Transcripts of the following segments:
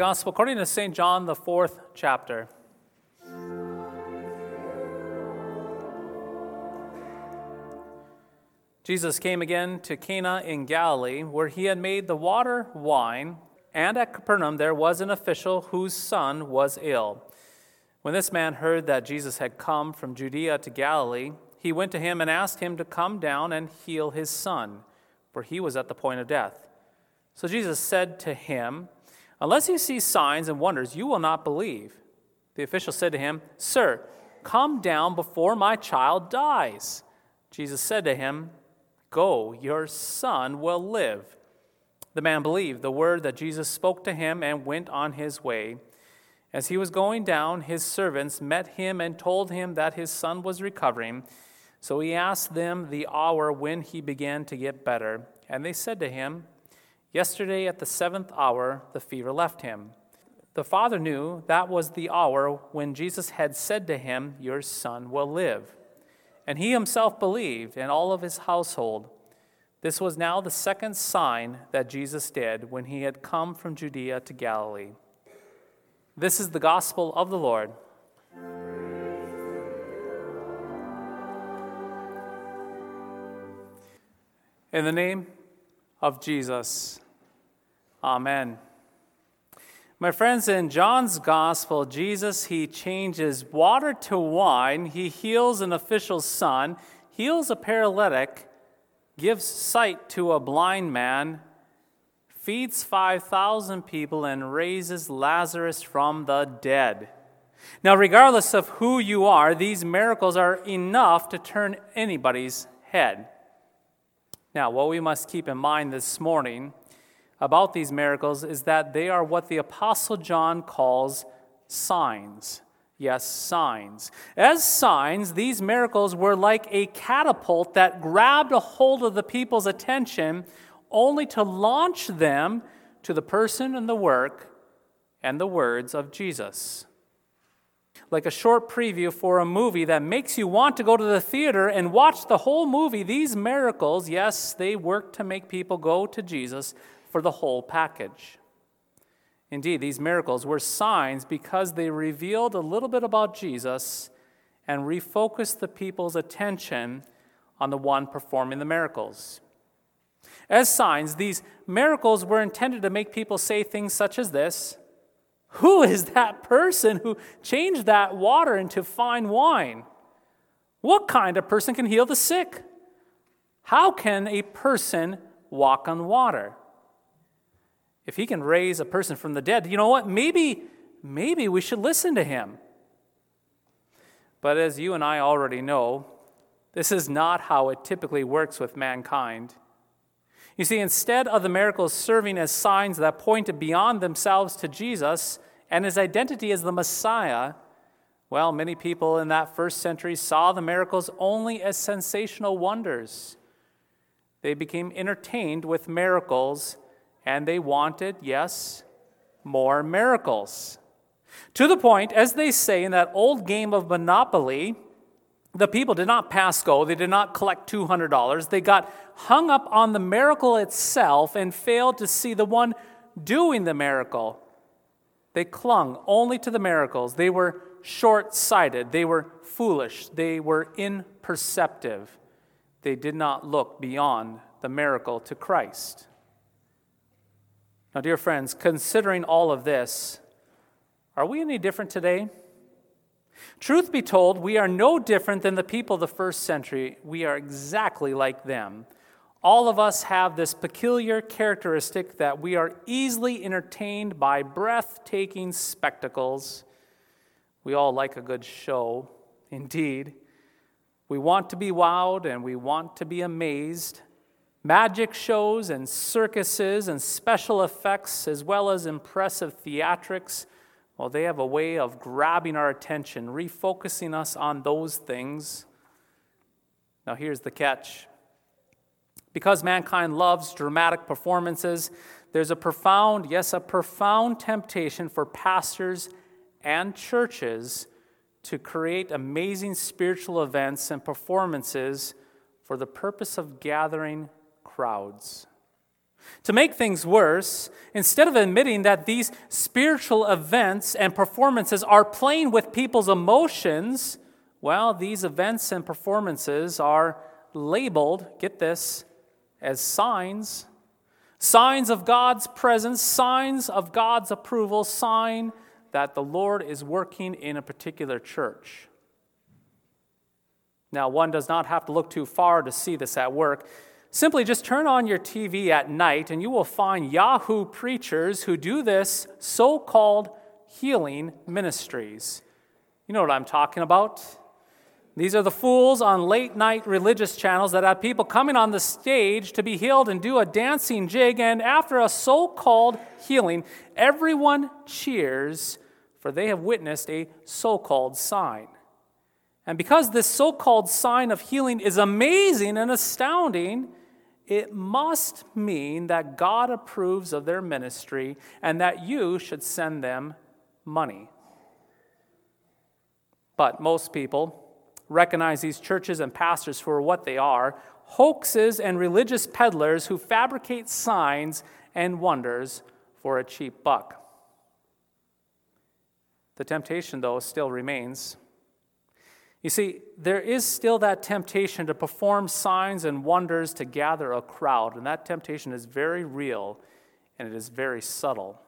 Gospel according to St. John, the fourth chapter. Jesus came again to Cana in Galilee, where he had made the water wine, and at Capernaum there was an official whose son was ill. When this man heard that Jesus had come from Judea to Galilee, he went to him and asked him to come down and heal his son, for he was at the point of death. So Jesus said to him, Unless you see signs and wonders, you will not believe. The official said to him, Sir, come down before my child dies. Jesus said to him, Go, your son will live. The man believed the word that Jesus spoke to him and went on his way. As he was going down, his servants met him and told him that his son was recovering. So he asked them the hour when he began to get better. And they said to him, Yesterday at the seventh hour, the fever left him. The father knew that was the hour when Jesus had said to him, Your son will live. And he himself believed, and all of his household. This was now the second sign that Jesus did when he had come from Judea to Galilee. This is the gospel of the Lord. In the name of Jesus, Amen. My friends, in John's gospel, Jesus, he changes water to wine, he heals an official's son, heals a paralytic, gives sight to a blind man, feeds 5,000 people, and raises Lazarus from the dead. Now, regardless of who you are, these miracles are enough to turn anybody's head. Now, what we must keep in mind this morning about these miracles is that they are what the Apostle John calls signs. Yes, signs. As signs, these miracles were like a catapult that grabbed a hold of the people's attention only to launch them to the person and the work and the words of Jesus. Like a short preview for a movie that makes you want to go to the theater and watch the whole movie, these miracles, yes, they work to make people go to Jesus for the whole package. Indeed, these miracles were signs because they revealed a little bit about Jesus and refocused the people's attention on the one performing the miracles. As signs, these miracles were intended to make people say things such as this Who is that person who changed that water into fine wine? What kind of person can heal the sick? How can a person walk on water? if he can raise a person from the dead, you know what? Maybe, maybe we should listen to him. But as you and I already know, this is not how it typically works with mankind. You see, instead of the miracles serving as signs that pointed beyond themselves to Jesus and his identity as the Messiah, well, many people in that first century saw the miracles only as sensational wonders. They became entertained with miracles and they wanted, yes, more miracles. To the point, as they say in that old game of Monopoly, the people did not pass go, they did not collect $200. They got hung up on the miracle itself and failed to see the one doing the miracle. They clung only to the miracles. They were short sighted, they were foolish, they were imperceptive. They did not look beyond the miracle to Christ. Now, dear friends, considering all of this, are we any different today? Truth be told, we are no different than the people of the first century. We are exactly like them. All of us have this peculiar characteristic that we are easily entertained by breathtaking spectacles. We all like a good show, indeed. We want to be wowed and we want to be amazed. Magic shows and circuses and special effects, as well as impressive theatrics, well, they have a way of grabbing our attention, refocusing us on those things. Now, here's the catch because mankind loves dramatic performances, there's a profound, yes, a profound temptation for pastors and churches to create amazing spiritual events and performances for the purpose of gathering crowds. To make things worse, instead of admitting that these spiritual events and performances are playing with people's emotions, well, these events and performances are labeled, get this, as signs. Signs of God's presence, signs of God's approval, sign that the Lord is working in a particular church. Now, one does not have to look too far to see this at work. Simply just turn on your TV at night and you will find Yahoo preachers who do this so called healing ministries. You know what I'm talking about? These are the fools on late night religious channels that have people coming on the stage to be healed and do a dancing jig, and after a so called healing, everyone cheers, for they have witnessed a so called sign. And because this so called sign of healing is amazing and astounding, it must mean that God approves of their ministry and that you should send them money. But most people, recognize these churches and pastors for what they are hoaxes and religious peddlers who fabricate signs and wonders for a cheap buck. The temptation, though, still remains. You see, there is still that temptation to perform signs and wonders to gather a crowd, and that temptation is very real and it is very subtle.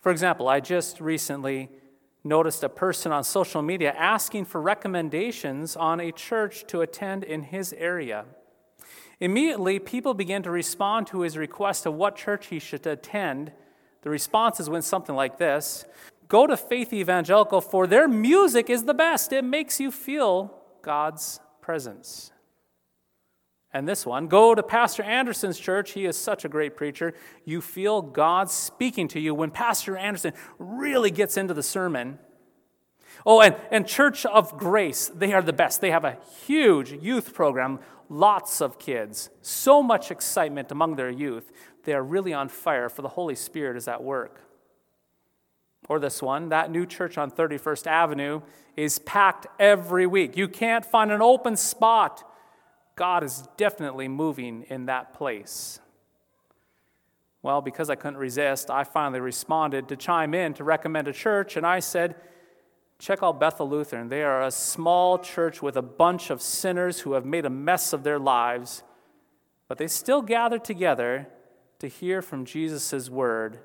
For example, I just recently noticed a person on social media asking for recommendations on a church to attend in his area. Immediately, people began to respond to his request of what church he should attend. The responses went something like this Go to Faith Evangelical, for their music is the best. It makes you feel God's presence. And this one, go to Pastor Anderson's church. He is such a great preacher. You feel God speaking to you when Pastor Anderson really gets into the sermon. Oh, and, and Church of Grace, they are the best. They have a huge youth program, lots of kids, so much excitement among their youth. They are really on fire, for the Holy Spirit is at work. Or this one, that new church on 31st Avenue is packed every week. You can't find an open spot. God is definitely moving in that place. Well, because I couldn't resist, I finally responded to chime in to recommend a church, and I said, Check out Bethel Lutheran. They are a small church with a bunch of sinners who have made a mess of their lives, but they still gather together to hear from Jesus' word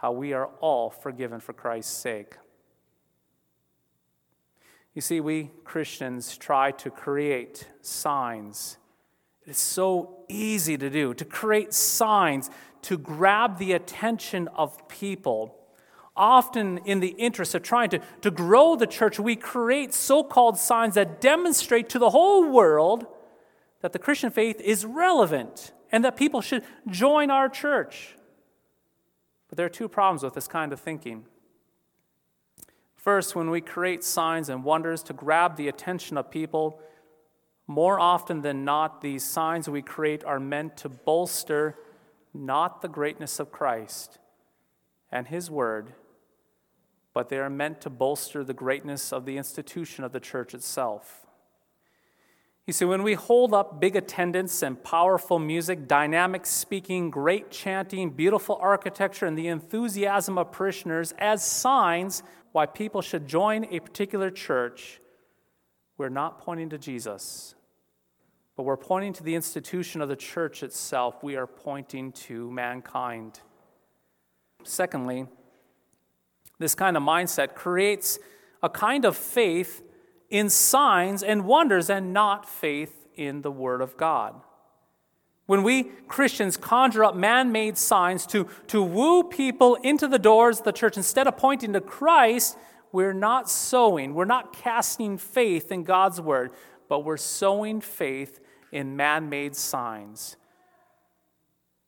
how we are all forgiven for Christ's sake. You see, we Christians try to create signs. It's so easy to do, to create signs to grab the attention of people. Often, in the interest of trying to, to grow the church, we create so called signs that demonstrate to the whole world that the Christian faith is relevant and that people should join our church. But there are two problems with this kind of thinking. First, when we create signs and wonders to grab the attention of people, more often than not, these signs we create are meant to bolster not the greatness of Christ and His Word, but they are meant to bolster the greatness of the institution of the church itself. You see, when we hold up big attendance and powerful music, dynamic speaking, great chanting, beautiful architecture, and the enthusiasm of parishioners as signs why people should join a particular church, we're not pointing to Jesus, but we're pointing to the institution of the church itself. We are pointing to mankind. Secondly, this kind of mindset creates a kind of faith in signs and wonders and not faith in the Word of God. When we Christians conjure up man made signs to, to woo people into the doors of the church instead of pointing to Christ, we're not sowing, we're not casting faith in God's word, but we're sowing faith in man made signs.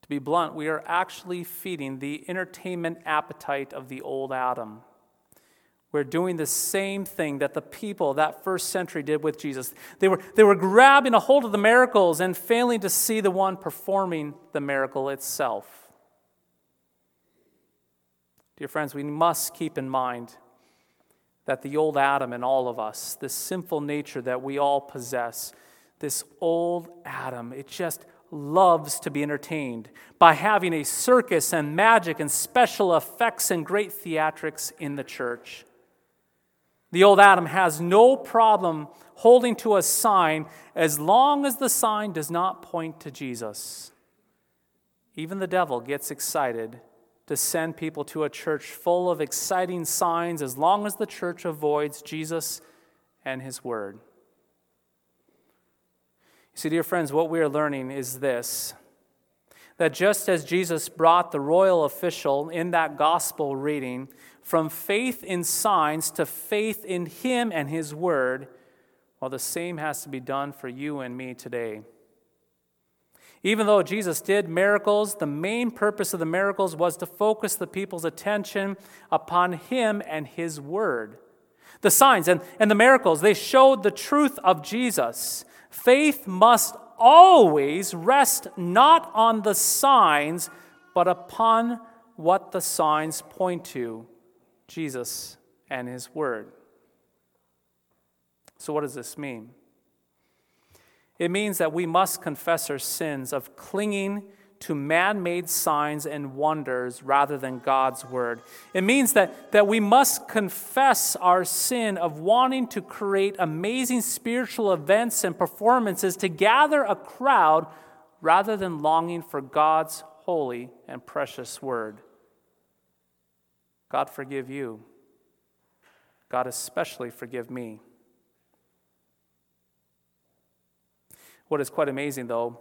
To be blunt, we are actually feeding the entertainment appetite of the old Adam. We're doing the same thing that the people that first century did with Jesus. They were, they were grabbing a hold of the miracles and failing to see the one performing the miracle itself. Dear friends, we must keep in mind that the old Adam in all of us, this sinful nature that we all possess, this old Adam, it just loves to be entertained by having a circus and magic and special effects and great theatrics in the church. The old Adam has no problem holding to a sign as long as the sign does not point to Jesus. Even the devil gets excited to send people to a church full of exciting signs as long as the church avoids Jesus and his word. You see, dear friends, what we are learning is this that just as Jesus brought the royal official in that gospel reading from faith in signs to faith in him and his word, well, the same has to be done for you and me today. Even though Jesus did miracles, the main purpose of the miracles was to focus the people's attention upon him and his word. The signs and, and the miracles, they showed the truth of Jesus. Faith must always rest not on the signs, but upon what the signs point to Jesus and his word. So, what does this mean? It means that we must confess our sins of clinging to man made signs and wonders rather than God's word. It means that, that we must confess our sin of wanting to create amazing spiritual events and performances to gather a crowd rather than longing for God's holy and precious word. God forgive you. God especially forgive me. What is quite amazing, though,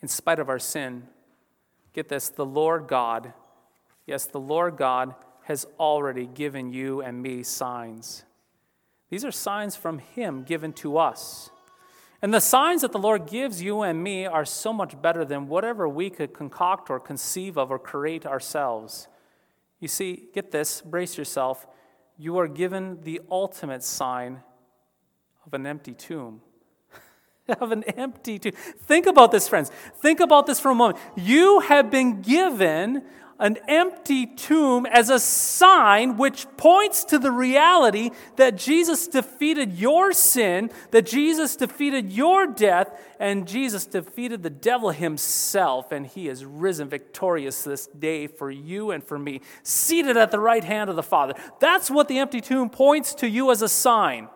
in spite of our sin, get this the Lord God, yes, the Lord God has already given you and me signs. These are signs from Him given to us. And the signs that the Lord gives you and me are so much better than whatever we could concoct or conceive of or create ourselves. You see, get this, brace yourself. You are given the ultimate sign of an empty tomb of an empty tomb. Think about this, friends. Think about this for a moment. You have been given an empty tomb as a sign which points to the reality that Jesus defeated your sin, that Jesus defeated your death, and Jesus defeated the devil himself, and he is risen victorious this day for you and for me, seated at the right hand of the Father. That's what the empty tomb points to you as a sign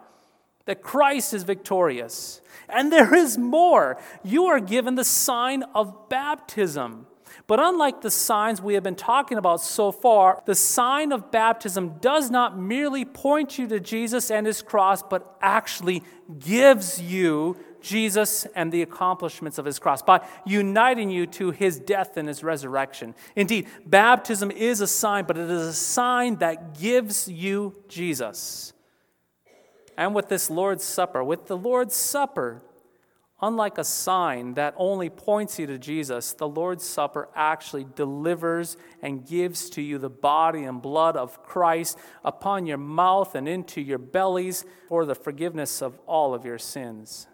that Christ is victorious. And there is more. You are given the sign of baptism. But unlike the signs we have been talking about so far, the sign of baptism does not merely point you to Jesus and his cross, but actually gives you Jesus and the accomplishments of his cross by uniting you to his death and his resurrection. Indeed, baptism is a sign, but it is a sign that gives you Jesus and with this Lord's Supper. With the Lord's Supper, unlike a sign that only points you to Jesus, the Lord's Supper actually delivers and gives to you the body and blood of Christ upon your mouth and into your bellies for the forgiveness of all of your sins.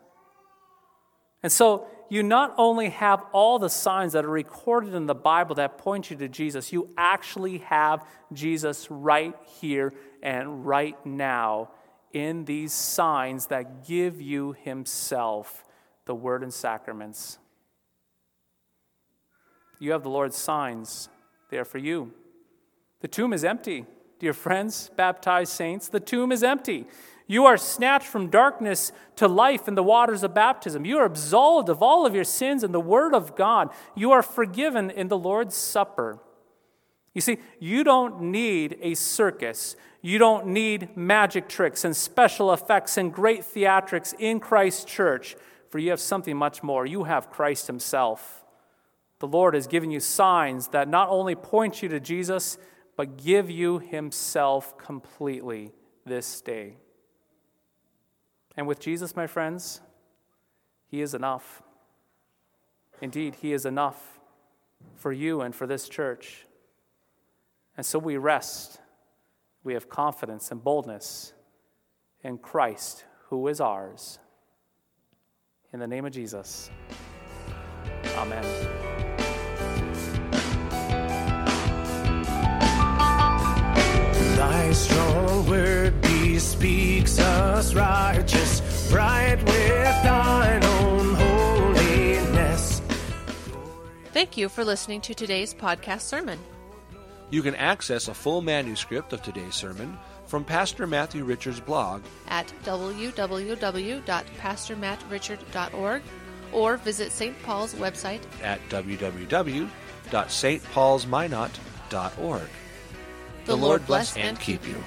And so, you not only have all the signs that are recorded in the Bible that point you to Jesus, you actually have Jesus right here and right now in these signs that give you Himself, the Word and sacraments. You have the Lord's signs, they are for you. The tomb is empty, dear friends, baptized saints. The tomb is empty. You are snatched from darkness to life in the waters of baptism. You are absolved of all of your sins in the Word of God. You are forgiven in the Lord's Supper. You see, you don't need a circus. You don't need magic tricks and special effects and great theatrics in Christ's church, for you have something much more. You have Christ Himself. The Lord has given you signs that not only point you to Jesus, but give you Himself completely this day. And with Jesus, my friends, He is enough. Indeed, He is enough for you and for this church. And so we rest, we have confidence and boldness in Christ, who is ours. In the name of Jesus, Amen. Thy strong word bespeaks us righteous, bright with thine own holiness. Thank you for listening to today's podcast sermon. You can access a full manuscript of today's sermon from Pastor Matthew Richards' blog at www.pastormattrichard.org or visit St. Paul's website. at www.stpaulsminot.org. The Lord bless and keep you.